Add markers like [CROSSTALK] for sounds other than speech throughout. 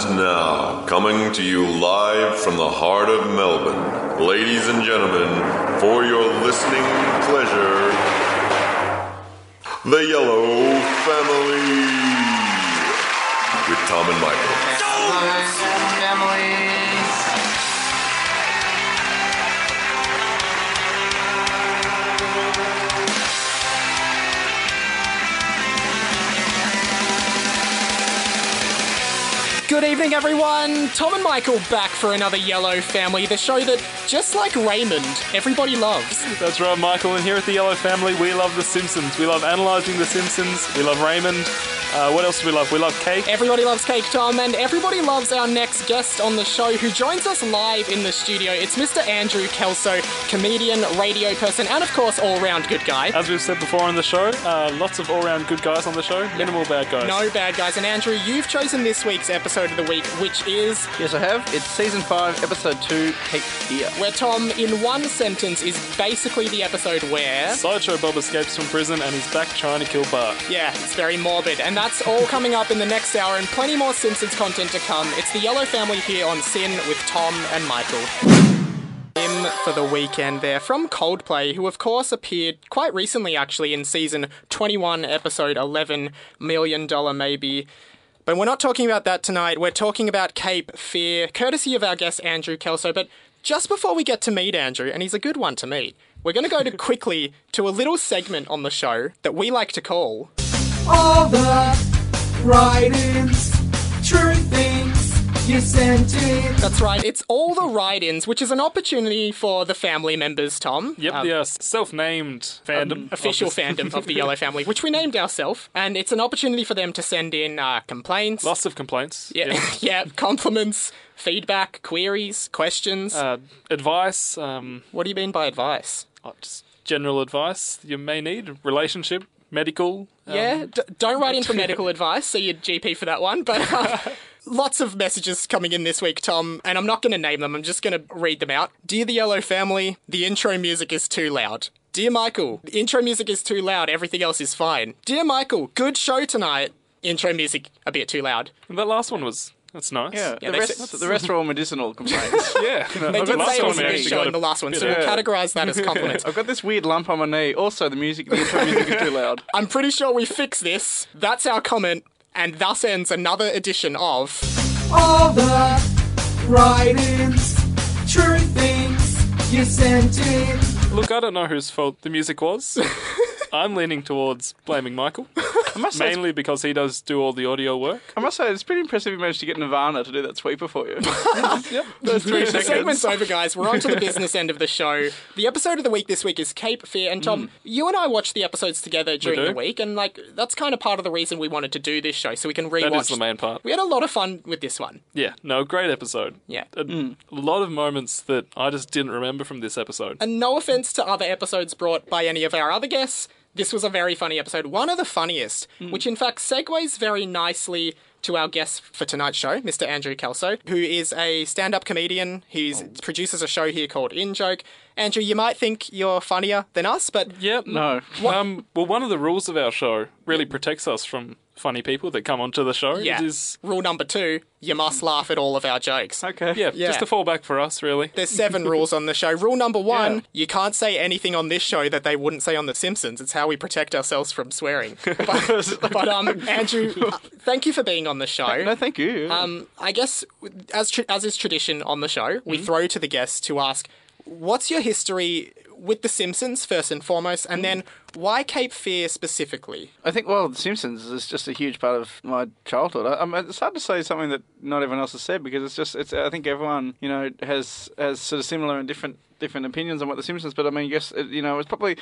And now, coming to you live from the heart of Melbourne, ladies and gentlemen, for your listening pleasure, the Yellow Family with Tom and Michael. Good evening, everyone. Tom and Michael back for another Yellow Family, the show that, just like Raymond, everybody loves. That's right, Michael. And here at the Yellow Family, we love The Simpsons. We love analysing The Simpsons. We love Raymond. Uh, what else do we love? We love cake. Everybody loves Cake Tom, and everybody loves our next guest on the show who joins us live in the studio. It's Mr. Andrew Kelso, comedian, radio person, and of course, all round good guy. As we've said before on the show, uh, lots of all-round good guys on the show, minimal bad guys. No bad guys. And Andrew, you've chosen this week's episode of the week, which is Yes, I have. It's season five, episode two, Cape Fear. where Tom, in one sentence, is basically the episode where. Sideshow Bob escapes from prison and he's back trying to kill Bart. Yeah, it's very morbid. And that's all coming up in the next hour and plenty more Simpsons content to come. It's the Yellow Family here on SYN with Tom and Michael. Hymn for the weekend there from Coldplay, who of course appeared quite recently actually in season 21, episode 11, Million Dollar Maybe. But we're not talking about that tonight. We're talking about Cape Fear, courtesy of our guest Andrew Kelso. But just before we get to meet Andrew, and he's a good one to meet, we're going to go to [LAUGHS] quickly to a little segment on the show that we like to call all the write-ins, true things you sent in. That's right. It's all the write-ins, which is an opportunity for the family members, Tom. Yep, Um, the uh, self-named fandom. of Official this- fandom of the Yellow [LAUGHS] Family, which we named ourselves, and it's an opportunity for them to send in uh, complaints, Lots of complaints. yeah, [LAUGHS] yeah, compliments, feedback, queries, questions. Uh, advice, um, what do you mean by advice? uh, just general advice you may need, relationship, medical. um, yeah, d- don't write in for [LAUGHS] medical advice. See your GP for that one. But uh, [LAUGHS] lots of messages coming in this week, Tom, and I'm not going to name them. I'm just going to read them out. Dear the Yellow Family, the intro music is too loud. Dear Michael, the intro music is too loud. Everything else is fine. Dear Michael, good show tonight. Intro music a bit too loud. That last one was, that's nice. Yeah, Yeah, the, rest, said- the rest are all medicinal complaints. [LAUGHS] Yeah. [LAUGHS] You know, They I've did got say it one was a on good actually show got in the last one, so Yeah. we'll categorise that as compliments. [LAUGHS] I've got this weird lump on my knee. Also, the music, the intro music is too loud. I'm pretty sure we fixed this. That's our comment, and thus ends another edition of. All the write-ins, true things you sent in. Look, I don't know whose fault the music was. I'm leaning towards blaming Michael, I must say, mainly because he does do all the audio work. I must say, it's pretty impressive you managed to get Nirvana to do that sweeper for you. [LAUGHS] [LAUGHS] Yep. Those three The seconds. segment's over, guys. We're on to the business end of the show. The episode of the week this week is Cape Fear. And Tom, hmm. you and I watched the episodes together during do. the week, and like that's kind of part of the reason we wanted to do this show, so we can rewatch. That is the main part. We had a lot of fun with this one. Yeah, no, great episode. Yeah. A, a lot of moments that I just didn't remember from this episode. And no offense to other episodes brought by any of our other guests, this was a very funny episode. One of the funniest, hmm. which in fact segues very nicely to our guest for tonight's show, Mr. Andrew Kelso, who is a stand up comedian. He oh. produces a show here called In Joke. Andrew, you might think you're funnier than us, but Yep. No. Um, well, one of the rules of our show really protects us from funny people that come onto the show. yeah. It is, Rule number two you must laugh at all of our jokes. Okay. yeah, Yeah. just a fallback for us, really. There's seven rules on the show. Rule number one Yeah. you can't say anything on this show that they wouldn't say on The Simpsons. It's how we protect ourselves from swearing. [LAUGHS] But, but um, Andrew, uh, thank you for being on the show. No, thank you. Um, I guess, as tr- as is tradition on the show, Mm-hmm. we throw to the guests to ask, "What's your history with The Simpsons first and foremost, and then why Cape Fear specifically?" I think, well, The Simpsons is just a huge part of my childhood. I, I it's hard to say something that not everyone else has said because it's just, it's. I think everyone, you know, has has sort of similar and different different opinions on what The Simpsons. But I mean, yes, it, you know, it's probably.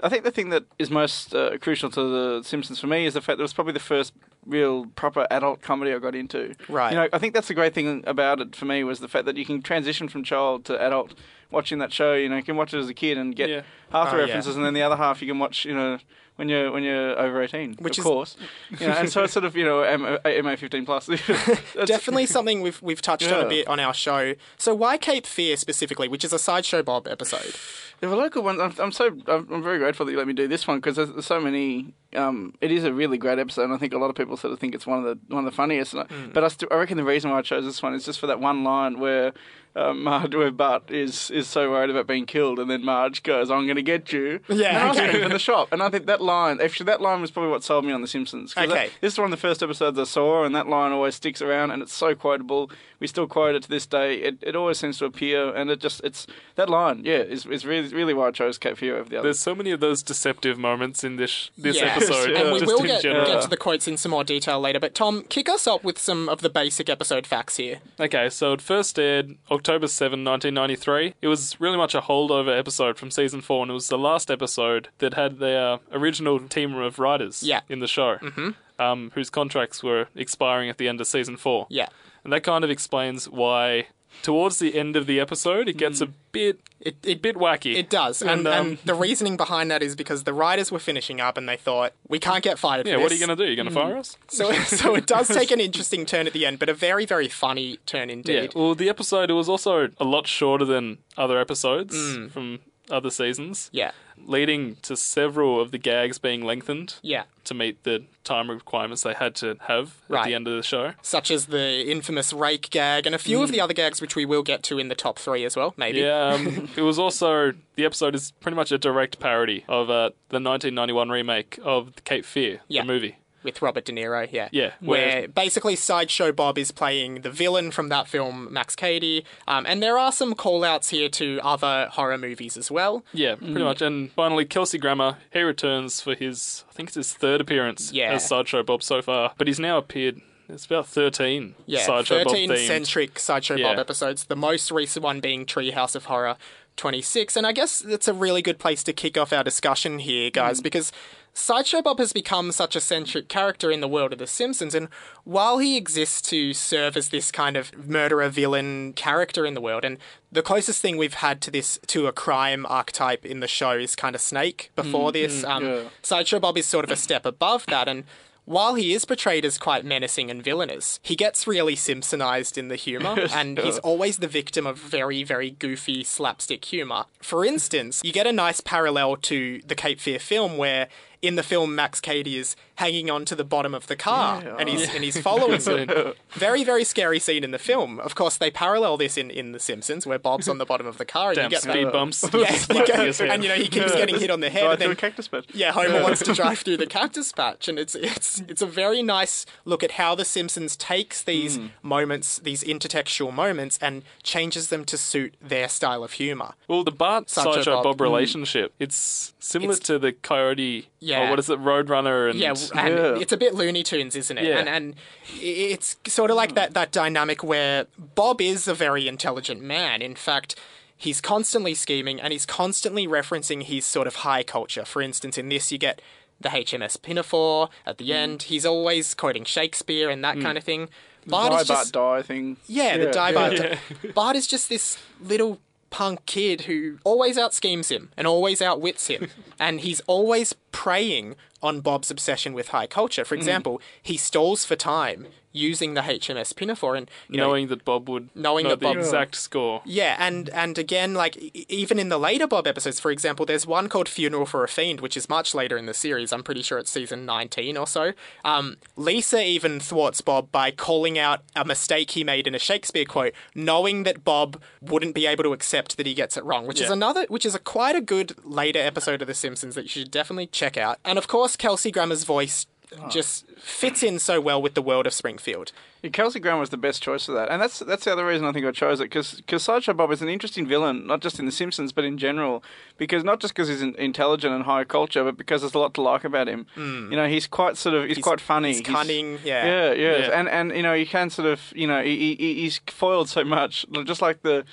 I think the thing that is most uh, crucial to The Simpsons for me is the fact that it was probably the first real proper adult comedy I got into. Right. You know, I think that's the great thing about it for me was the fact that you can transition from child to adult watching that show. You know, you can watch it as a kid and get Yeah. half the Oh, yeah. references, and then the other half you can watch. You know, when you're when you're over eighteen, Which of is- course. You know, and so it's sort of you know MA fifteen plus. [LAUGHS] [LAUGHS] Definitely something we've we've touched on a bit on our show. So why Cape Fear specifically, which is a sideshow Bob episode? There were local ones. I'm, I'm so I'm, I'm very grateful that you let me do this one because there's, there's so many um, it is a really great episode, and I think a lot of people sort of think it's one of the one of the funniest. I- Mm. But I, st- I reckon the reason why I chose this one is just for that one line where. Um, Marge, where Bart is, is so worried about being killed, and then Marge goes, "I'm going to get you." Yeah, and I was okay. in the shop, and I think that line, actually, that line was probably what sold me on The Simpsons. 'Cause that- Okay. this is one of the first episodes I saw, and that line always sticks around, and it's so quotable. We still quote it to this day. It, it always seems to appear, and it just it's that line, yeah, is, is really really why I chose Cape Fear over the others. There's so many of those deceptive moments in this this Yeah. episode. and we just will get, get to the quotes in some more detail later. But Tom, kick us up with some of the basic episode facts here. Okay, so it first aired October 7, 1993. It was really much a holdover episode from season 4, and it was the last episode that had their original team of writers Yeah. in the show, mm-hmm. um, whose contracts were expiring at the end of season 4. Yeah. And that kind of explains why, towards the end of the episode, it gets a hmm. bit, It, it, bit wacky. it does. And, And, um, and the reasoning behind that is because the writers were finishing up and they thought, we can't get fired yeah, what are you going to do? You're going to fire hmm. us? So, [LAUGHS] so it does take an interesting turn at the end, but a very, very funny turn indeed. Yeah. Well, the episode it was also a lot shorter than other episodes hmm. from other seasons. Yeah. Leading to several of the gags being lengthened Yeah. to meet the time requirements they had to have at the end of the show. Such as the infamous rake gag and a few of the other gags, which we will get to in the top three as well, maybe. Yeah, um, [LAUGHS] it was also the episode is pretty much a direct parody of uh, the 1991 remake of Cape Fear, Yeah. the movie. With Robert De Niro, yeah. Yeah, Where where- basically Sideshow Bob is playing the villain from that film, Max Cady. Um, and there are some call outs here to other horror movies as well. Yeah, pretty much. And finally, Kelsey Grammer he returns for his I think it's his third appearance Yeah. as Sideshow Bob so far, but he's now appeared. It's about 13 Yeah, Sideshow Bob 13 centric Sideshow Yeah. Bob episodes. The most recent one being Treehouse of Horror 26. And I guess that's a really good place to kick off our discussion here, guys, because Sideshow Bob has become such a centric character in the world of The Simpsons. And while he exists to serve as this kind of murderer villain character in the world, and the closest thing we've had to this, to a crime archetype in the show is kind of Snake before this. Um, yeah. Sideshow Bob is sort of a step above that, and while he is portrayed as quite menacing and villainous, he gets really Simpsonized in the humour, [LAUGHS] and he's always the victim of very, very goofy slapstick humour. For instance, you get a nice parallel to the Cape Fear film where. In the film, Max Cady is hanging on to the bottom of the car and he's and he's following them. Very, very scary scene in the film. Of course, they parallel this in, in The Simpsons, where Bob's on the bottom of the car and Damn you get speed that, bumps. [LAUGHS] yeah, you get- and you know he keeps getting hit on the head. Drive through then, a cactus bed. yeah, Homer wants to drive through the [LAUGHS] cactus patch, and it's it's it's a very nice look at how The Simpsons takes these hmm. moments, these intertextual moments, and changes them to suit their style of humor. Well, the Bart Sideshow Sideshow Bob. Bob, hmm. relationship, it's similar It's- to the Coyote, Oh, yeah. or what is it, Roadrunner and Yeah, [LAUGHS] and Yeah. it's a bit Looney Tunes, isn't it? Yeah. And and it's sort of like that that dynamic where Bob is a very intelligent man. In fact. He's constantly scheming and he's constantly referencing his sort of high culture. For instance, in this, you get the HMS Pinafore at the mm. end. He's always quoting Shakespeare and that mm. kind of thing. Bart Die is Bart just die thing. Yeah, the die Bart. [LAUGHS] Bart is just this little punk kid who always out schemes him and always outwits him. [LAUGHS] and he's always preying on Bob's obsession with high culture. For mm. example, he stalls for time using the HMS Pinafore and you know, knowing that Bob would Knowing know that the Bob- exact score. yeah, and and again, like even in the later Bob episodes, for example, there's one called "Funeral for a Fiend," which is much later in the series. I'm pretty sure it's season 19 or so. Um, Lisa even thwarts Bob by calling out a mistake he made in a Shakespeare quote, knowing that Bob wouldn't be able to accept that he gets it wrong. Which is another, which is a quite a good later episode of The Simpsons that you should definitely check out. And of course, Kelsey Grammer's voice. Just fits in so well with the world of Springfield. Yeah, Kelsey Grammer was the best choice for that, and that's that's the other reason I think I chose it because Sideshow Bob is an interesting villain, not just in The Simpsons but in general. Because not just because he's intelligent and high culture, but because there's a lot to like about him. Hmm. You know, he's quite sort of he's, quite funny. He's cunning, yeah. yeah, yeah, Yeah. and and you know you can sort of you know he, he, he's foiled so much, just like the.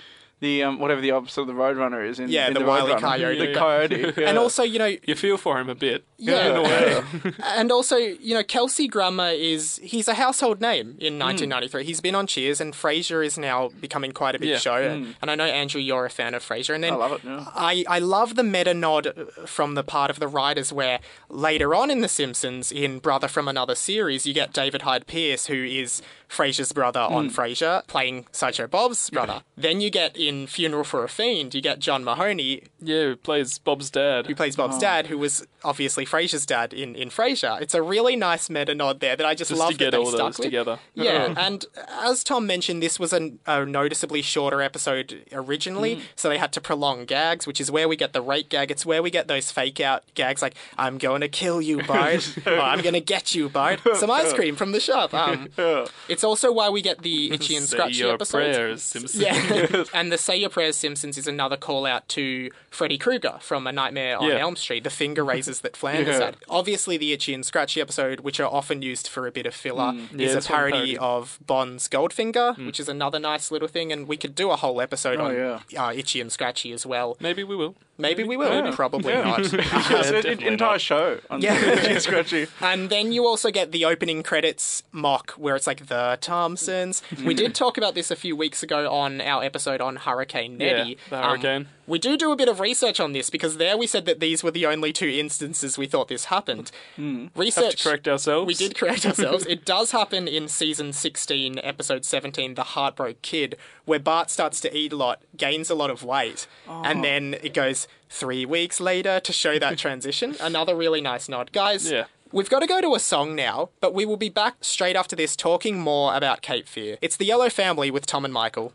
The um, whatever the opposite of the Roadrunner is in Yeah, in the Wile E. Roadrunner. Coyote. [LAUGHS] the Yeah. coyote, yeah. And also, you know, You feel for him a bit. Yeah. In a way. [LAUGHS] and also, you know, Kelsey Grammer is he's a household name Hmm. in 1993. He's been on Cheers, and Frasier is now becoming quite a big Yeah. show. And I know Andrew, you're a fan of Frasier, and then Hmm. I love it, yeah. I, I love the meta nod uh, from the part of the writers where later on in The Simpsons, in Brother from Another Series, you get David Hyde Pierce, who is Frasier's brother Hmm. on Frasier, playing Sideshow Bob's brother. then you get in Funeral for a Fiend, you get John Mahoney, Yeah, who plays Bob's dad. who plays Oh. Bob's dad, who was obviously Frasier's dad in, in Frasier. It's a really nice meta nod there that I just, Just love to get that they all stuck those with. together. Yeah, and as Tom mentioned, this was an, a noticeably shorter episode originally, Mm. so they had to prolong gags, which is where we get the rake gag. It's where we get those fake out gags like "I'm going to kill you, Bart," [LAUGHS] or "I'm going to get you, Bart." Some ice cream from the shop. Um, [LAUGHS] it's also why we get the [LAUGHS] itchy and Say scratchy your episodes. prayers, Simpson. Yeah, [LAUGHS] and the Say Your Prayers Simpsons is another call out to Freddy Krueger from A Nightmare on Yeah. Elm Street, the finger razors that [LAUGHS] Flanders Yeah. had. Obviously, the Itchy and Scratchy episode, which are often used for a bit of filler, Mm. Yeah, is a it's one parody, parody. Mm. of Bond's Goldfinger, which is another nice little thing, and we could do a whole episode Oh, on yeah. uh, Itchy and Scratchy as well. Maybe we will. Maybe we will, probably not. Yes, Yeah, an entire not. show on Yeah. Itchy Scratchy. And then you also get the opening credits mock where it's like the Thompsons. [LAUGHS] We Mm. did talk about this a few weeks ago on our episode on Hurricane Neddy. Yeah, the Um, hurricane. we do do a bit of research on this because there we said that these were the only two instances we thought this happened. Have Research to correct ourselves. we did correct ourselves. [LAUGHS] it does happen in season 16, episode 17, The Heartbroken Kid, where Bart starts to eat a lot, gains a lot of weight, and then it goes three weeks later to show that [LAUGHS] transition. Another really nice nod. Guys, Yeah. We've got to go to a song now, but we will be back straight after this talking more about Cape Fear. It's the Yellow Family with Tom and Michael.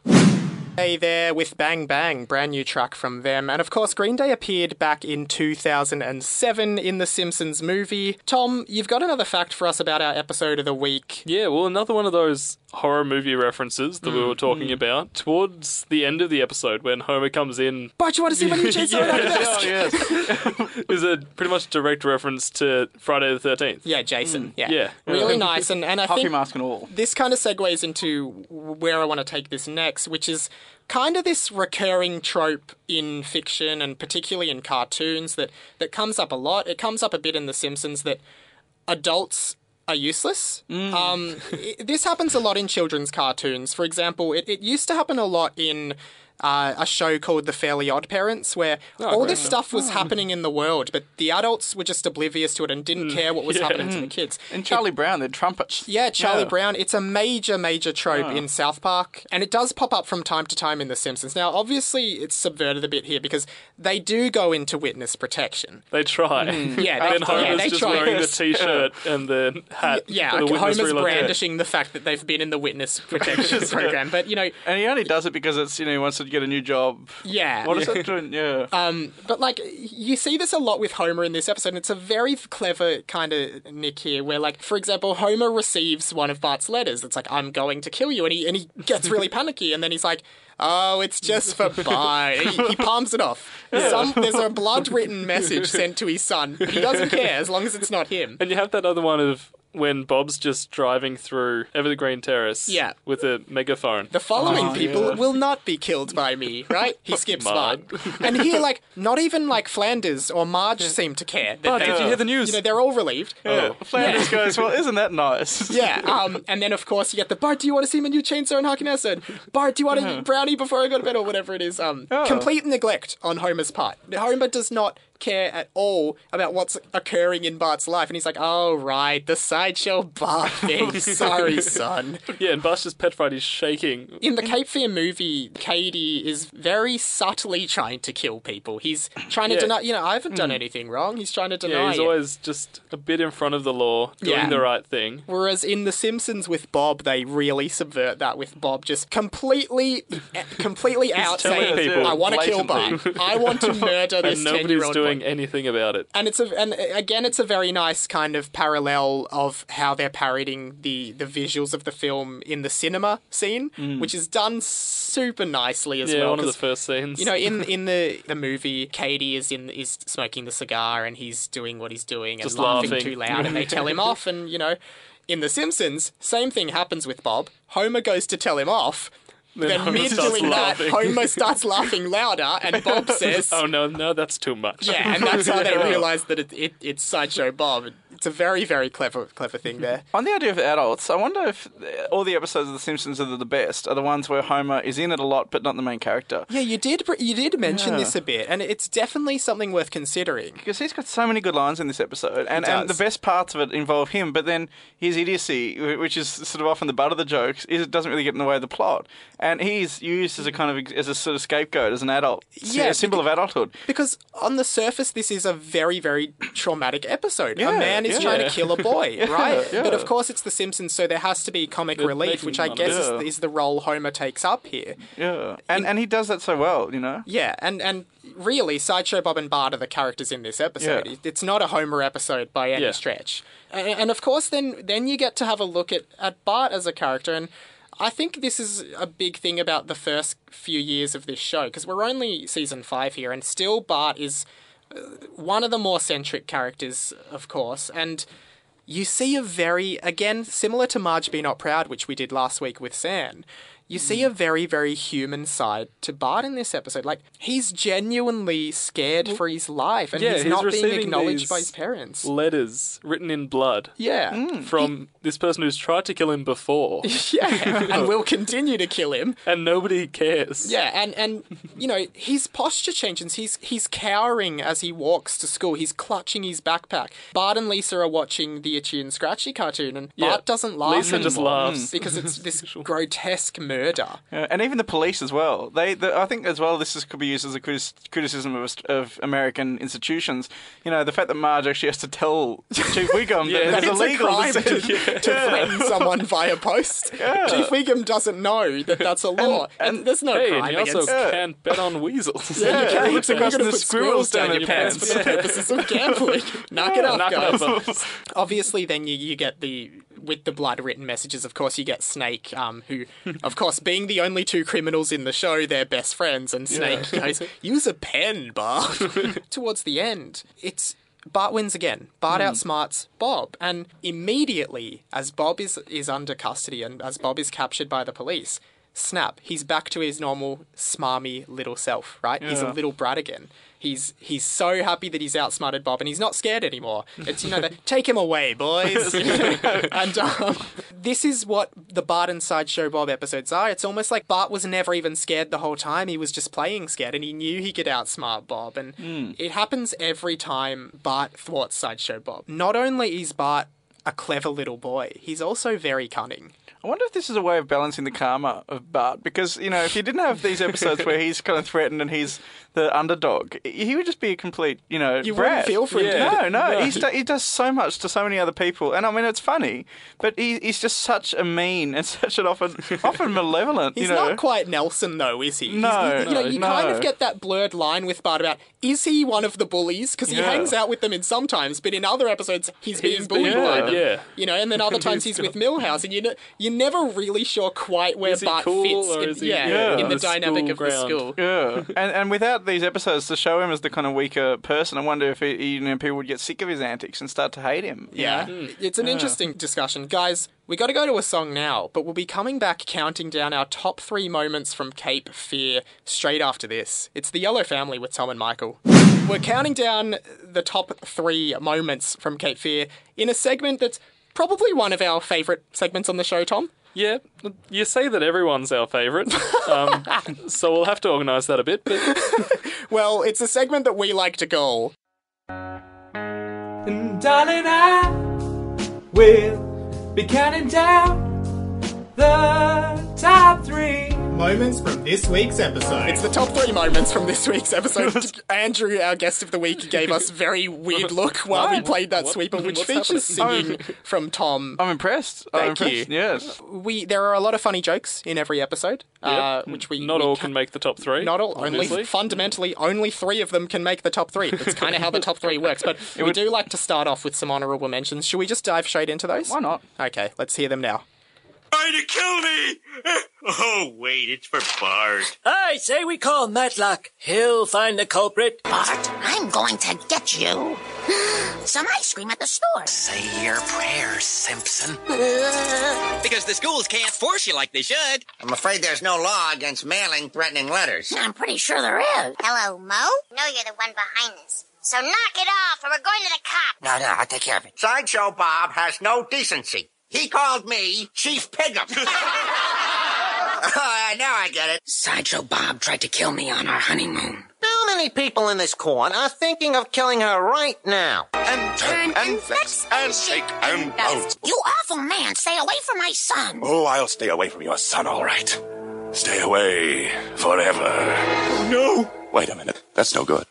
Hey there with Bang Bang, brand new track from them. And of course, Green Day appeared back in 2007 in the Simpsons movie. Tom, you've got another fact for us about our episode of the week. Yeah, well, another one of those horror movie references that Mm, we were talking about. Towards the end of the episode, when Homer comes in, But you want to see when new chase someone out of the desk? Oh, yes. [LAUGHS] is a pretty much direct reference to Friday the Thirteenth. Yeah, Jason. Yeah. Yeah. Really nice. And, and I Hockey think mask and all. this kind of segues into where I want to take this next, which is kind of this recurring trope in fiction and particularly in cartoons that, that comes up a lot. It comes up a bit in The Simpsons that adults are useless. Um, i this happens a lot in children's cartoons. For example, it, it used to happen a lot in. Uh, a show called The Fairly Odd Parents, where oh, all this stuff was hmm. happening in the world, but the adults were just oblivious to it and didn't hmm. care what was yeah. happening to the hmm. kids. And Charlie Brown, they're trumpets. Yeah, Charlie Yeah. Brown. It's a major, major trope ah. in South Park, and it does pop up from time to time in The Simpsons. Now, obviously, it's subverted a bit here because they do go into witness protection. They try. [LAUGHS] Yeah, they, then Homer's yeah, they just try. wearing the t-shirt and the hat. yeah, for the Homer's relocate. brandishing the fact that they've been in the witness [LAUGHS] protection program, but you know, And he only does it because it's, you know, he wants to get a new job. yeah. What is it doing? Yeah. Um, but like you see this a lot with Homer in this episode. And it's a very clever kind of nick here, where like for example, Homer receives one of Bart's letters. It's like I'm going to kill you, and he and he gets really [LAUGHS] panicky, and then he's like. Oh, it's just for [LAUGHS] Bart. he, he palms it off. [LAUGHS] Some, there's a blood-written message sent to his son. He doesn't care as long as it's not him. And you have that other one of when Bob's just driving through Evergreen Terrace Yeah. with a megaphone. The following Oh, people yeah. will not be killed by me, right? He [LAUGHS] skips Marge. Bart. And here, like, not even like Flanders or Marge seem to care. that Bart, they- did you hear the news? You know, they're all relieved. yeah. Flanders goes, well, isn't that nice? [LAUGHS] Yeah, um, and then of course you get the Bart. Do you want to see my new chainsaw and Harkin acid? Bart, do you want a brownie before I go to bed or whatever it is? Um, complete neglect on Homer's part. Homer does not care at all about what's occurring in Bart's life, and he's like, "Oh right, the sideshow Bart [LAUGHS] thing. Sorry, son." [LAUGHS] yeah, and Bart's just petrified. He's shaking. In the Cape Fear movie, Cady is very subtly trying to kill people. He's trying to Yeah. deny, you know, I haven't done mm. anything wrong. He's trying to deny Yeah, he's it. always just a bit in front of the law, doing Yeah. the right thing. Whereas in The Simpsons with Bob, they really subvert that with Bob just completely, [LAUGHS] completely out telling saying, people "I want to kill Bart. blatantly. I want to murder this And nobody's ten-year-old doing boy." anything about it. And it's a, and again, it's a very nice kind of parallel of how they're parodying the the visuals of the film in the cinema scene, which is done super nicely as Mm. Yeah, well. one of the first scenes. you know, in [LAUGHS] in the the movie, Cady is in is smoking the cigar and he's doing what he's doing and Just laughing, laughing. too loud, and they tell him off. [LAUGHS] And you know, in The Simpsons, same thing happens with Bob. Homer goes to tell him off. Then, mid doing that. Homer starts laughing louder, and [LAUGHS] Bob says, oh no, no, that's too much. "Yeah," and that's how they [LAUGHS] realise that it, it, it's sideshow Bob. It's a very, very clever, clever thing mhm. there. On the idea of adults, I wonder if all the episodes of The Simpsons that are the best are the ones where Homer is in it a lot but not the main character. Yeah, you did. You did mention Yeah. this a bit, and it's definitely something worth considering. Because he's got so many good lines in this episode, and, and the best parts of it involve him. But then his idiocy, which is sort of often the butt of the jokes, is it doesn't really get in the way of the plot. And he's used as a kind of as a sort of scapegoat as an adult, Yeah, a symbol of adulthood. Because on the surface, this is a very, very traumatic episode. a Yeah, man is yeah. trying to kill a boy, [LAUGHS] right? yeah. But of course, it's The Simpsons, so there has to be comic They're relief, which I guess is, is the role Homer takes up here. Yeah, and and he does that so well, you know. Yeah, and and really, Sideshow Bob and Bart are the characters in this episode. Yeah. It's not a Homer episode by any stretch. And, and of course, then then you get to have a look at at Bart as a character, and I think this is a big thing about the first few years of this show because we're only season five here, and still Bart is one of the more centric characters, of course, and. You see a very, again, similar to Marge Be Not Proud, which we did last week with San. You see mm. a very, very human side to Bart in this episode. Like, he's genuinely scared for his life, and yeah, he's he's not being acknowledged by his parents. Letters written in blood Yeah. from mm. this person who's tried to kill him before, [LAUGHS] Yeah. [LAUGHS] and will continue to kill him. and nobody cares. Yeah, and, and you know, his posture changes. He's he's cowering as he walks to school. He's clutching his backpack. Bart and Lisa are watching the Itchy and Scratchy cartoon, and Yeah. Bart doesn't laugh Lisa just laughs. because it's [LAUGHS] this grotesque murder. Yeah, and even the police as well. They, the, I think as well, this is, could be used as a critis- criticism of, of American institutions. You know, the fact that Marge actually has to tell Chief [LAUGHS] Wiggum Yeah. that That it's it's a illegal crime to [LAUGHS] to, send- to threaten someone via post. [LAUGHS] Chief Wiggum doesn't know that that's a law. And, there's no Hey, crime and you also against can't bet on weasels. Yeah, you Yeah, can't. looks You're across gonna the squirrels down your your pants pants. for the purposes of gambling. Knock it off, Knock it guys. off. Obviously, then you, you get the with the blood written messages. Of course, you get Snake, um, who, of course, being the only two criminals in the show, they're best friends. And Snake goes, "Use a pen, Bart." [LAUGHS] Towards the end, it's. Bart wins again. Bart outsmarts Bob, and immediately, as Bob is is under custody and as Bob is captured by the police, snap, he's back to his normal smarmy little self, right? He's a little brat again. He's he's so happy that he's outsmarted Bob and he's not scared anymore. It's you know the take him away, boys. [LAUGHS] and um, this is what the Bart and Sideshow Bob episodes are. It's almost like Bart was never even scared the whole time. He was just playing scared and he knew he could outsmart Bob. And it happens every time Bart thwarts Sideshow Bob. Not only is Bart a clever little boy, he's also very cunning. I wonder if this is a way of balancing the karma of Bart, because you know, if you didn't have these episodes where he's kind of threatened and he's the underdog, he would just be a complete, you know, You brat. wouldn't feel for him, Yeah. you? No, no, He's, he does so much to so many other people, and I mean, it's funny, but he, he's just such a mean and [LAUGHS] such an often, often malevolent. He's you know, not quite Nelson, though, is he? He's- No, you, you know, you no. kind of get that blurred line with Bart about is he one of the bullies? Because he Yeah. hangs out with them in sometimes, but in other episodes he's being bullied being by them. yeah. You know, and then other [LAUGHS] times he's with Milhouse, and you know, you're never really sure quite where Is he Bart cool fits. in, he- yeah, Yeah. in the the dynamic school of the school. Yeah, [LAUGHS] and and without these episodes to show him as the kind of weaker person, I wonder if he, you know, people would get sick of his antics and start to hate him. you Yeah, know? it's an interesting discussion, guys. We got to go to a song now, but we'll be coming back counting down our top three moments from Cape Fear straight after this. It's the Yellow Family with Tom and Michael. We're counting down the top three moments from Cape Fear in a segment that's probably one of our favourite segments on the show, Tom. Yeah, you say that everyone's our favourite, um, [LAUGHS] so we'll have to organise that a bit. But [LAUGHS] Well, it's a segment that we like to call. And darling, I will be counting down the top three. Moments from this week's episode. It's the top three moments from this week's episode. [LAUGHS] Andrew, our guest of the week, gave us very weird look [LAUGHS] while we played that sweeper, which What's features singing from Tom. I'm impressed. I'm Thank impressed. you. Yes. We there are a lot of funny jokes in every episode, uh, which we not we all ca- can make the top three. Not all. obviously. Only fundamentally, only three of them can make the top three. That's kind of how the top three works. But [LAUGHS] we do like to start off with some honourable mentions. Should we just dive straight into those? Why not? Okay, let's hear them now. Trying to kill me! [LAUGHS] Oh, wait, it's for Bart. I say we call Matlock. He'll find the culprit. Bart, I'm going to get you. [GASPS] Some ice cream at the store. Say your prayers, Simpson. [LAUGHS] Because the schools can't force you like they should. I'm afraid there's no law against mailing threatening letters. I'm pretty sure there is. Hello, Moe? No, you're the one behind this. So knock it off, or we're going to the cops. No, no, I'll take care of it. Sideshow Bob has no decency. He called me Chief Pig'em. [LAUGHS] oh, now I get it. Sideshow Bob tried to kill me on our honeymoon. How many people in this court are thinking of killing her right now? And turn and flex and shake and bounce. You awful man, stay away from my son. Oh, I'll stay away from your son, all right. Stay away forever. No! Wait a minute. That's no good.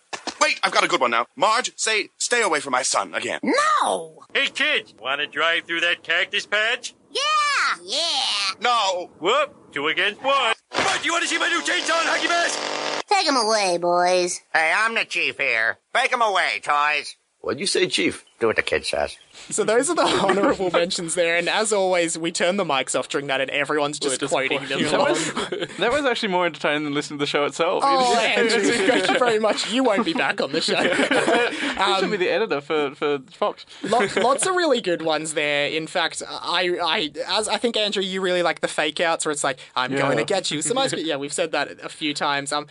Wait, I've got a good one now. Marge, say, stay away from my son again. No! Hey, kids, want to drive through that cactus patch? Yeah! Yeah! No! Whoop, two against one. Marge, you want to see my new chainsaw and hockey mask? Take him away, boys. Hey, I'm the chief here. Take him away, toys. What'd you say, Chief? Do what the kid says. So those are the honourable mentions there, and as always, we turn the mics off during that, and everyone's just, just quoting them. That was, [LAUGHS] that was actually more entertaining than listening to the show itself. Oh, Andrew, thank you very much. You won't be back on the show. [LAUGHS] I should be the editor for, for Fox. Lots, lots of really good ones there. In fact, I, I, as I think Andrew, you really like the fake outs where it's like, "I'm Yeah. going to get you." So most, yeah, we've said that a few times. Um,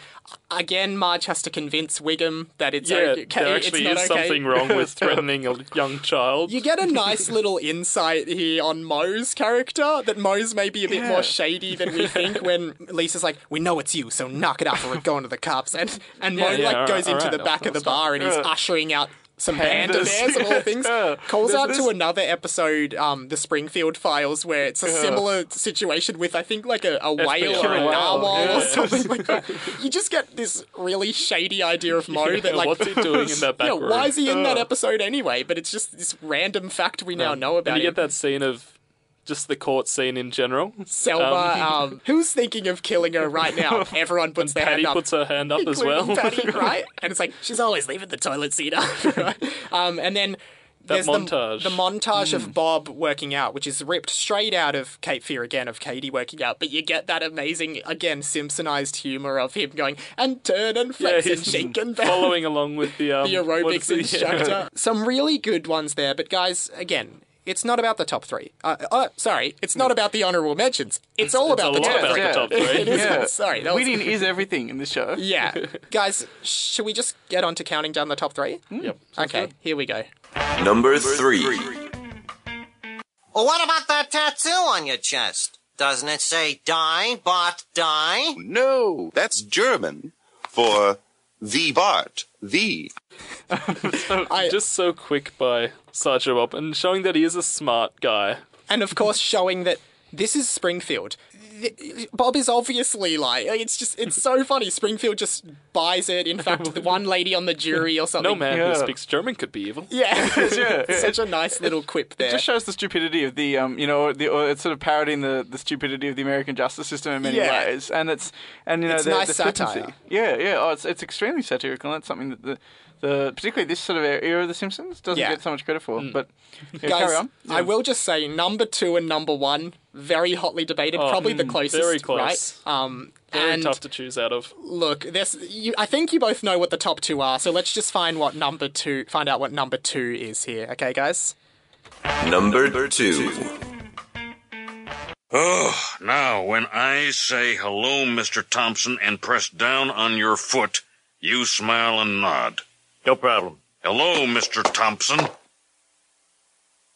again, Marge has to convince Wiggum that it's Yeah, okay. there actually it's is okay. something wrong with threatening [LAUGHS] a young child. You get a nice [LAUGHS] little insight here on Moe's character that Moe's may be a bit Yeah. more shady than we think [LAUGHS] when Lisa's like, We know it's you, so knock it off or we're going to the cops and and Moe yeah, like alright, goes into alright, the back of the bar and he's uh. ushering out some panda Pandas. bears of all things. [LAUGHS] Yeah. Calls There's out to another episode, um, the Springfield Files, where it's a similar situation with I think like a, a whale or a narwhal Yeah. or something like that. [LAUGHS] You just get this really shady idea of Moe [LAUGHS] that like what's he doing in that back yeah, room? why is he in that episode anyway? But it's just this random fact we now know about And you him. get that scene of just the court scene in general. Selma, um, [LAUGHS] who's thinking of killing her right now? [LAUGHS] Everyone puts their Patty hand up. puts her hand up [LAUGHS] as well. Patty, right? And it's like she's always leaving the toilet seat up. right? um, and then there's the- montage. the, montage of Bob working out, which is ripped straight out of Cape Fear again of Cady working out. But you get that amazing again Simpsonized humor of him going and turn and yeah, flex and he's shake and following along with the um, the aerobics the- instructor. Some really good ones there, but guys, again, it's not about the top three. Uh, uh, sorry, it's not about the honourable mentions. It's all It's about a the lot top about three. the top three. [LAUGHS] It is. Yeah. Sorry, that was- Winning is everything in this show. yeah, [LAUGHS] guys, should we just get on to counting down the top three? Yep. Okay, here we go. Number three. Well, what about that tattoo on your chest? Doesn't it say die, Bart, die? No, that's German for the Bart. The. [LAUGHS] I- Just so quick by Sideshow Bob and showing that he is a smart guy. And of course, showing that this is Springfield. Bob is obviously like it's just it's so funny. Springfield just buys it. In fact, the [LAUGHS] one lady on the jury or something. No man Yeah. who speaks German could be evil. Yeah, [LAUGHS] [LAUGHS] Yeah. Such a nice little quip there. It just shows the stupidity of the, um, you know, the, or it's sort of parodying the, the stupidity of the American justice system in many Yeah. ways, and it's and you know It's the, nice the satire. Yeah, yeah. Oh, it's it's extremely satirical. and That's something that the, the particularly this sort of era of The Simpsons doesn't Yeah. get so much credit for. But yeah, Guys, carry on. I will just say number two and number one very hotly debated. Oh, probably the mm, closest, very close. right? Um, Very and tough to choose out of. look, this you, I think you both know what the top two are. So let's just find what number two. Find out what number two is here. Okay, guys. Number two. Oh, now when I say hello, Mr. Thompson, and press down on your foot, you smile and nod. No problem. Hello, Mr. Thompson.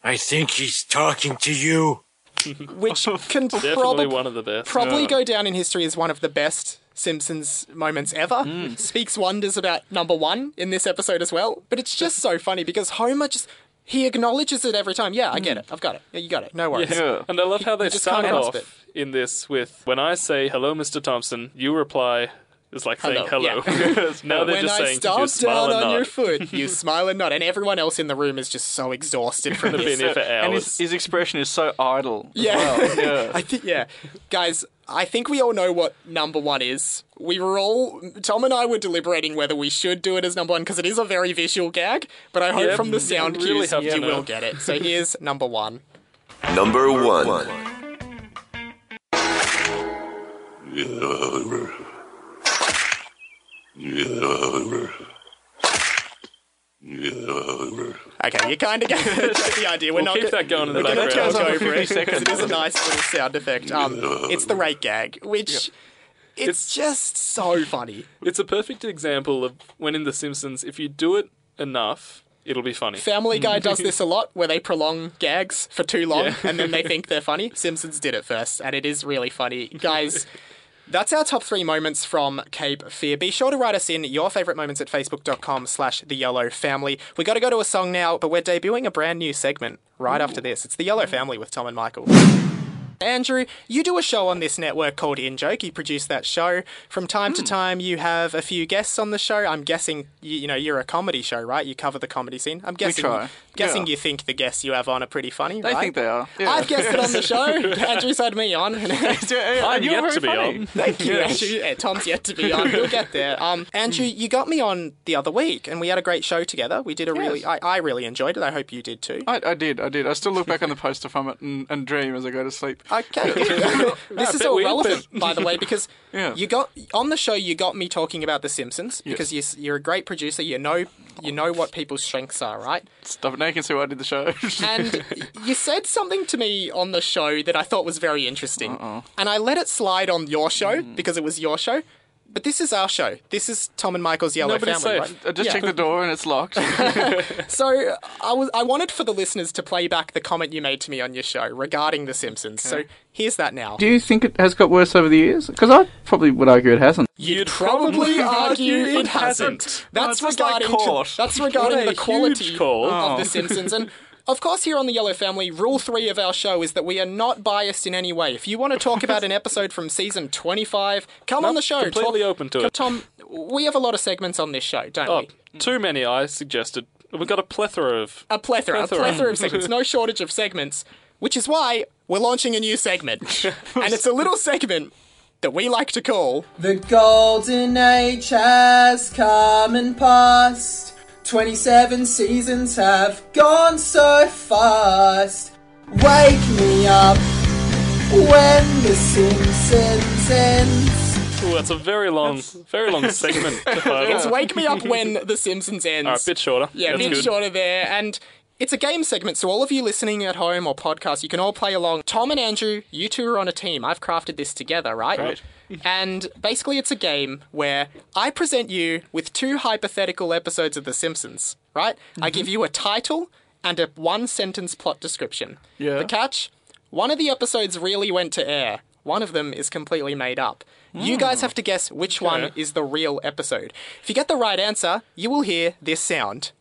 I think he's talking to you. [LAUGHS] Which [LAUGHS] can Definitely probably one of the best. probably go down in history as one of the best Simpsons moments ever. Mm. Speaks wonders about number one in this episode as well. But it's just so funny because Homer just he acknowledges it every time. Yeah, I get mm. it. I've got it. Yeah, you got it. No worries. Yeah. And I love how they just start can't off grasp in this with when I say hello, Mr. Thompson, you reply it's like saying Hello, hello. [LAUGHS] now they're when just I saying stomp you smile down and on nod. your foot, you [LAUGHS] smile and nod, and everyone else in the room is just so exhausted from They've this. been here for and hours. his, his expression is so idle. as Yeah. well. [LAUGHS] yeah. I think yeah, guys. I think we all know what number one is. We were all Tom and I were deliberating whether we should do it as number one because it is a very visual gag. But I hope Yeah, from the sound really cues have you know. will get it. So here's number one. Number one. Okay, you kind of get the idea. We're We'll not keep that going in the we're gonna background. go 50 it seconds. it is a nice little sound effect. Um, it's the rake gag, which it's, just so funny. It's a perfect example of when in The Simpsons, if you do it enough, it'll be funny. Family Guy does this a lot, where they prolong gags for too long Yeah. and then they [LAUGHS] think they're funny. Simpsons did it first, and it is really funny. Guys, that's our top three moments from Cape Fear. Be sure to write us in your favourite moments at facebook.com slash the yellow family. We got to go to a song now, but we're debuting a brand new segment right after this. It's the yellow family with Tom and Michael. Andrew, you do a show on this network called In Joke. You produce that show. From time Hmm. to time, you have a few guests on the show. I'm guessing you, you know you're a comedy show, right? You cover the comedy scene. I'm guessing. Try. Guessing Yeah. you think the guests you have on are pretty funny. They right? think they are. Yeah. I've guessed it on the [LAUGHS] show. Andrew's had me on. [LAUGHS] I'm you're yet to be funny. on. Thank you, Andrew. Yeah, Tom's yet to be on. He'll get there. Um, Andrew, you got me on the other week, and we had a great show together. We did a really, I, I really enjoyed it. I hope you did too. I, I did, I did. I still look back on the poster from it and, and dream as I go to sleep. Okay. [LAUGHS] this I is bet all we all relevant, by the way, because Yeah. you got on the show. You got me talking about The Simpsons because you, you're a great producer. You know, you know what people's strengths are, right? Stop it. Now you can see why I did the show. [LAUGHS] And you said something to me on the show that I thought was very interesting, and I let it slide on your show Mm. because it was your show. But this is our show. This is Tom and Michael's Yellow Nobody's Family. safe. Right? I just Yeah. checked the door and it's locked. [LAUGHS] [LAUGHS] So I was I wanted for the listeners to play back the comment you made to me on your show regarding The Simpsons. So here's that now. Do you think it has got worse over the years? Because I probably would argue it hasn't. You'd probably argue it hasn't. That's No, it's just like regarding that's regarding What a the quality call. of Oh. The Simpsons. And of course, here on the Yellow Family, rule three of our show is that we are not biased in any way. If you want to talk [LAUGHS] about an episode from season 25, come on the show. completely talk- open to it. Tom, we have a lot of segments on this show, don't Oh, we? too many, I suggested. We've got a plethora of. A plethora, Plethora. a plethora of segments. No [LAUGHS] shortage of segments, which is why we're launching a new segment. [LAUGHS] and it's a little segment that we like to call The golden age has come and passed. 27 seasons have gone so fast. Wake me up when The Simpsons ends. Ooh, that's a very long, very long segment. [LAUGHS] It's Wake Me Up When The Simpsons Ends. All right, bit shorter. Yeah, a bit good. shorter there. And it's a game segment, so all of you listening at home or podcast, you can all play along. Tom and Andrew, you two are on a team. I've crafted this together, right? Great. And basically, it's a game where I present you with two hypothetical episodes of The Simpsons, right? I give you a title and a one sentence plot description. Yeah. The catch? One of the episodes really went to air. One of them is completely made up. You guys have to guess which one is the real episode. If you get the right answer, you will hear this sound.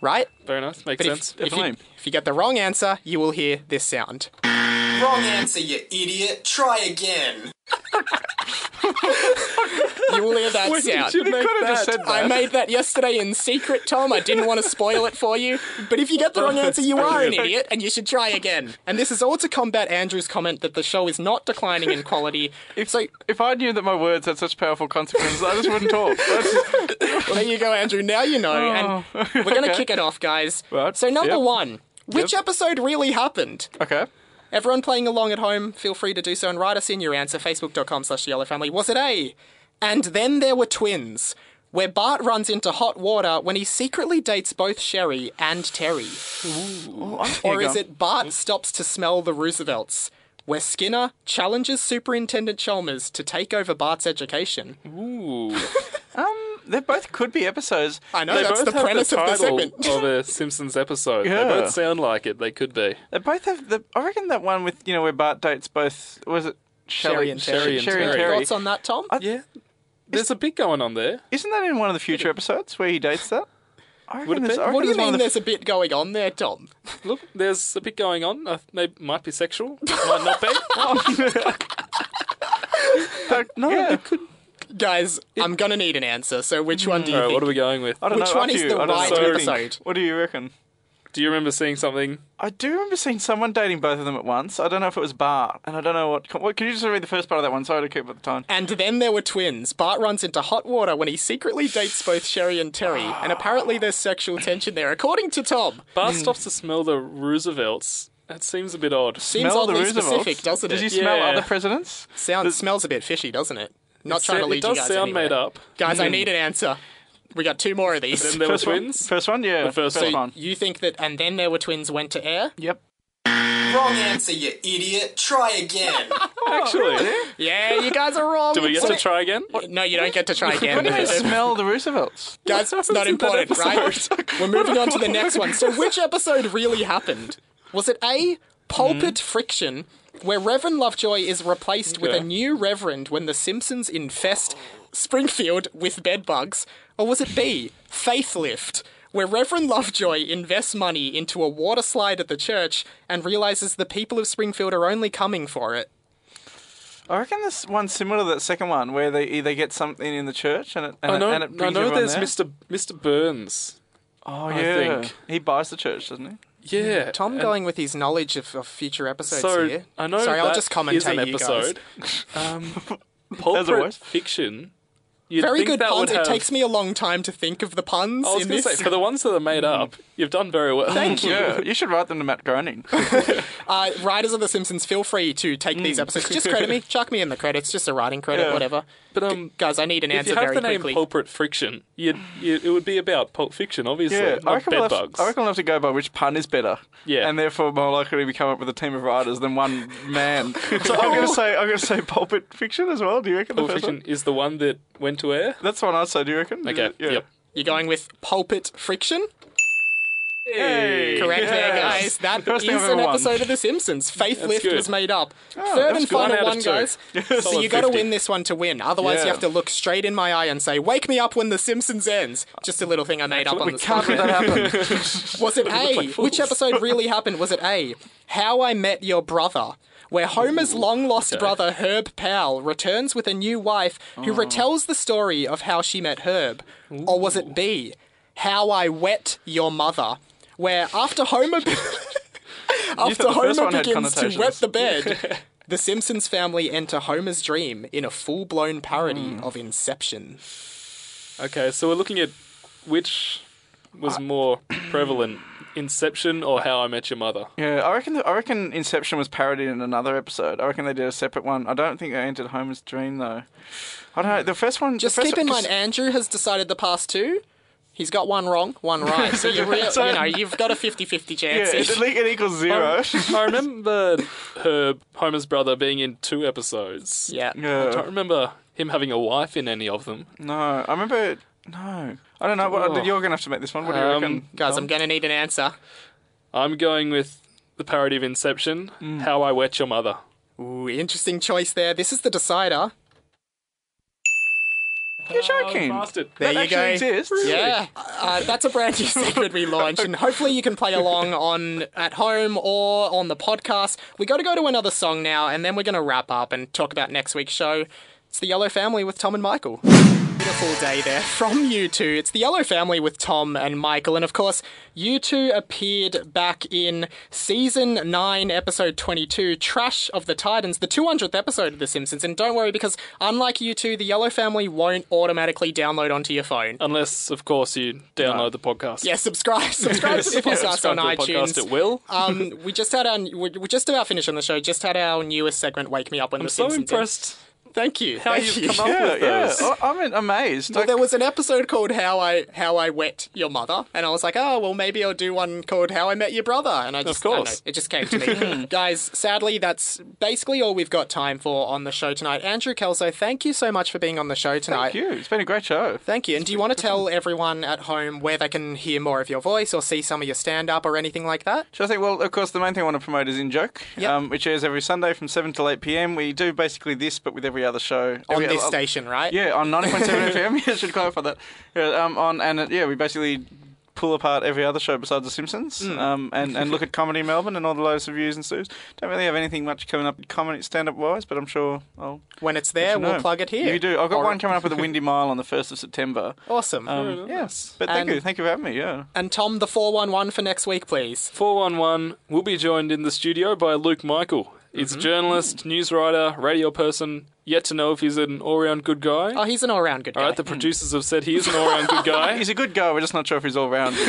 Right? Very nice. Makes But sense. if, if, you, Definitely. if you get the wrong answer, you will hear this sound. Wrong answer, you idiot. Try again. [LAUGHS] you will hear that When sound. you make could have just that? said that. I made that yesterday in secret, Tom. I didn't want to spoil it for you. But if you get the wrong answer, you are an idiot and you should try again. And this is all to combat Andrew's comment that the show is not declining in quality. If, So, if I knew that my words had such powerful consequences, I just wouldn't talk. [LAUGHS] Just- well, there you go, Andrew. Now you know. And oh. we're going [LAUGHS] to okay. kick it off, guys. Right. So, number Yep. one, which Yep. episode really happened? okay. Everyone playing along at home, feel free to do so and write us in your answer, facebook.com slash the yellow family. Was it A? And then there were twins, where Bart runs into hot water when he secretly dates both Sherry and Terry. Or is it Bart stops to smell the Roosevelts, where Skinner challenges Superintendent Chalmers to take over Bart's education? Ooh. [LAUGHS] They both could be episodes. I know, They that's both the have premise the of the title segment. of a [LAUGHS] Simpsons episode. Yeah. They both sound like it. They could be. They both have the. I reckon that one with you know where Bart dates both. Was it Sherry and Terry. Sherry and Terry. Thoughts on that, Tom? Yeah. There's a bit going on there. Isn't that in one of the future episodes where he dates that? Would it be? What do you mean of the- there's a bit going on there, Tom? Look, there's a bit going on. Uh, they might be sexual. [LAUGHS] Might not be. Uh, [LAUGHS] no, it could. Guys, I'm gonna need an answer, so which one do you All right, think? what are we going with? I don't Which know. one up is to the. I don't right know. What do you episode? What do you reckon? Do you remember seeing something? I do remember seeing someone dating both of them at once. I don't know if it was Bart, and I don't know what. what can you just read the first part of that one? Sorry to keep up the time. And then there were twins. Bart runs into hot water when he secretly dates both Sherry and Terry, and apparently there's sexual tension there, according to Tom. Bart hmm. stops to smell the Roosevelts. That seems a bit odd. Seems Smell the oddly Roosevelts? specific, doesn't Did it? you smell Yeah. other presidents? Sound smells a bit fishy, doesn't it? Not trying to it lead does you guys sound anywhere. made up. Guys, I hmm. need an answer. We got two more of these. Then there were first twins. One? First one, yeah. The first first one. one. You think that and then there were twins went to air? Yep. Wrong answer, you idiot. Try again. [LAUGHS] Oh. Actually, yeah, you guys are wrong. do we get to try again? No, you don't get to try again. When do they [LAUGHS] smell the Roosevelts? Guys, it's not important, right? We're moving on to the next one. So, which episode really happened? Was it A, Pulpit hmm. Friction, where Reverend Lovejoy is replaced with a new Reverend when the Simpsons infest Springfield with bedbugs? Or was it B, Faith Lift, where Reverend Lovejoy invests money into a water slide at the church and realizes the people of Springfield are only coming for it? I reckon this one's similar to that second one where they they get something in the church and it and, I it, know, and it I know there's there. Mr. Mr. Burns. Oh I yeah, think. he buys the church, doesn't he? Yeah. Tom going with his knowledge of, of future episodes So here. I know Sorry, I'll just commentate is an you guys. episode. [LAUGHS] Um, Pulpit fiction. You'd Very think good that puns. would It takes me a long time to think of the puns I was in going this. to say for the ones that are made up, you've done very well. Thank [LAUGHS] you. Yeah, you should write them to Matt Groening. [LAUGHS] [LAUGHS] Uh, writers of The Simpsons, feel free to take these episodes. Just credit me. Chuck me in the credits. Just a writing credit, Yeah. whatever. But um, Guys, I need an if answer you have very the name quickly. Pulpit Friction, you'd, you, it would be about Pulp Fiction, obviously, yeah, I not reckon, we'll have. I reckon we'll have to go by which pun is better. Yeah. and therefore more likely to come up with a team of writers than one man. so I'm going to say I'm going to say pulpit fiction as well. Do you reckon? the Pulp first Fiction one? is the one that went to air. That's the one I'd say. Do you reckon? Okay. Yeah. Yep. You're going with Pulpit Friction? Hey. Correct there, guys. [LAUGHS] That First is an ever won. episode of The Simpsons. Faith That's Lift good. was made up. Oh, Third and good. final One one, guys. [LAUGHS] so Solid you got to win this one to win. Otherwise, you have to look straight in my eye and say, "Wake me up when The Simpsons ends." Just a little thing I made up on We the can't spot. let that happen. [LAUGHS] Was it A? Which episode really happened? Was it A? How I Met Your Brother, where Homer's long lost okay. brother Herb Powell returns with a new wife who ah. retells the story of how she met Herb? Or was it B? How I Wet Your Mother, where after Homer [LAUGHS] after thought the first Homer begins to wet the bed. [LAUGHS] The Simpsons family enter Homer's dream in a full-blown parody hmm. of Inception. Okay, so we're looking at which was more prevalent, Inception or How I Met Your Mother. Yeah, I reckon. I reckon Inception was parodied in another episode. I reckon they did a separate one. I don't think they entered Homer's dream though. I don't know. The first one. Just first keep in one- mind, Andrew has decided the past two. He's got one wrong, one right. So you, re- [LAUGHS] So- you know you've got a 50-50 [LAUGHS] Yeah, chance. it, it equals zero. I [LAUGHS] remember Herb, Homer's brother, being in two episodes. yeah. I don't remember him having a wife in any of them. No, I remember. No, I don't know. What, Oh. you're gonna have to make this one. What do you Um, reckon? Guys, I'm going to need an answer. I'm going with the parody of Inception, How I Wet Your Mother. Ooh, interesting choice there. This is the decider. You're joking. Bastard. There that you actually go. exists. Yeah, uh, that's a brand new segment we launched, and hopefully you can play along on at home or on the podcast. We got to go to another song now, and then we're going to wrap up and talk about next week's show. It's the Yellow Family with Tom and Michael. Beautiful day there from you two. It's the Yellow Family with Tom and Michael, and of course, you two appeared back in season nine, episode twenty-two, "Trash of the Titans," the two hundredth episode of The Simpsons. And don't worry, because unlike you two, the Yellow Family won't automatically download onto your phone. Unless, of course, you download the podcast. Yeah, subscribe, [LAUGHS] subscribe to the podcast subscribe on to the podcast, iTunes. it will. [LAUGHS] um, we just had our, we just about finished on the show. Just had our newest segment, "Wake Me Up When I'm the so Simpsons." impressed Ends. Thank you. how thank you've you. come up Yeah, with yeah. those. I- I'm amazed. Well, Like, there was an episode called "How I How I Wet Your Mother," and I was like, "Oh, well, maybe I'll do one called "How I Met Your Brother." And I just, I don't course. know, it just came to me, [LAUGHS] guys. Sadly, that's basically all we've got time for on the show tonight. Andrew Kelso, thank you so much for being on the show tonight. thank you. It's been a great show. Thank you. And do you want to tell everyone at home where they can hear more of your voice or see some of your stand up or anything like that? So I think, well, of course, the main thing I want to promote is In Joke, Yep. um, which airs every Sunday from 7 till 8 p.m. We do basically this, but with every other show. On Every- this uh, station, right? Yeah, on 90.7 [LAUGHS] FM. Yeah, I should clarify that. Yeah, um, on and uh, yeah, we basically pull apart every other show besides The Simpsons, Hmm. um, and and look at comedy Melbourne and all the latest reviews and stuff. Don't really have anything much coming up comedy stand up wise, but I'm sure I'll. When it's there, you we'll know. plug it here. You do. I've got Or- one coming up with a [LAUGHS] Windy Mile on the first of September. Awesome. Um, yes, but thank And- you, thank you for having me. Yeah. and Tom, the 411 for next week, please. 411 will be joined in the studio by Luke Michael. He's Mm-hmm. a journalist, news writer, radio person. Yet to know if he's an all round good guy. Oh, he's an all round good guy. All right, the producers have said he is an all round good [LAUGHS] guy. He's a good guy. We're just not sure if he's all round. [LAUGHS]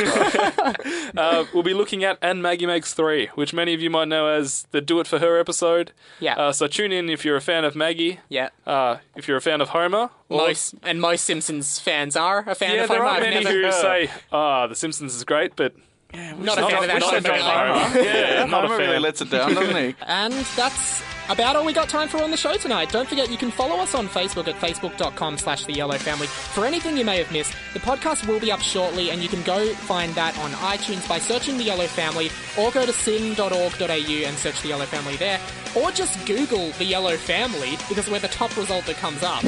Uh, we'll be looking at And Maggie Makes Three, which many of you might know as the Do It For Her episode. Yeah. Uh, so tune in if you're a fan of Maggie, yeah. uh, if you're a fan of Homer. or- Most and most Simpsons fans are a fan yeah, of there Homer. aren't I've many never- who say, ah, The Simpsons is great, but Not a Not fan a- of that not a show, fan of Homer. Homer. Yeah, not a Homer really fan. lets it down, doesn't he? [LAUGHS] And that's about all we got time for on the show tonight. Don't forget you can follow us on Facebook at facebook.com slash the yellow family for anything you may have missed. The podcast will be up shortly and you can go find that on iTunes by searching the yellow family or go to syn.org.au and search the yellow family there. Or just Google the yellow family because we're the top result that comes up.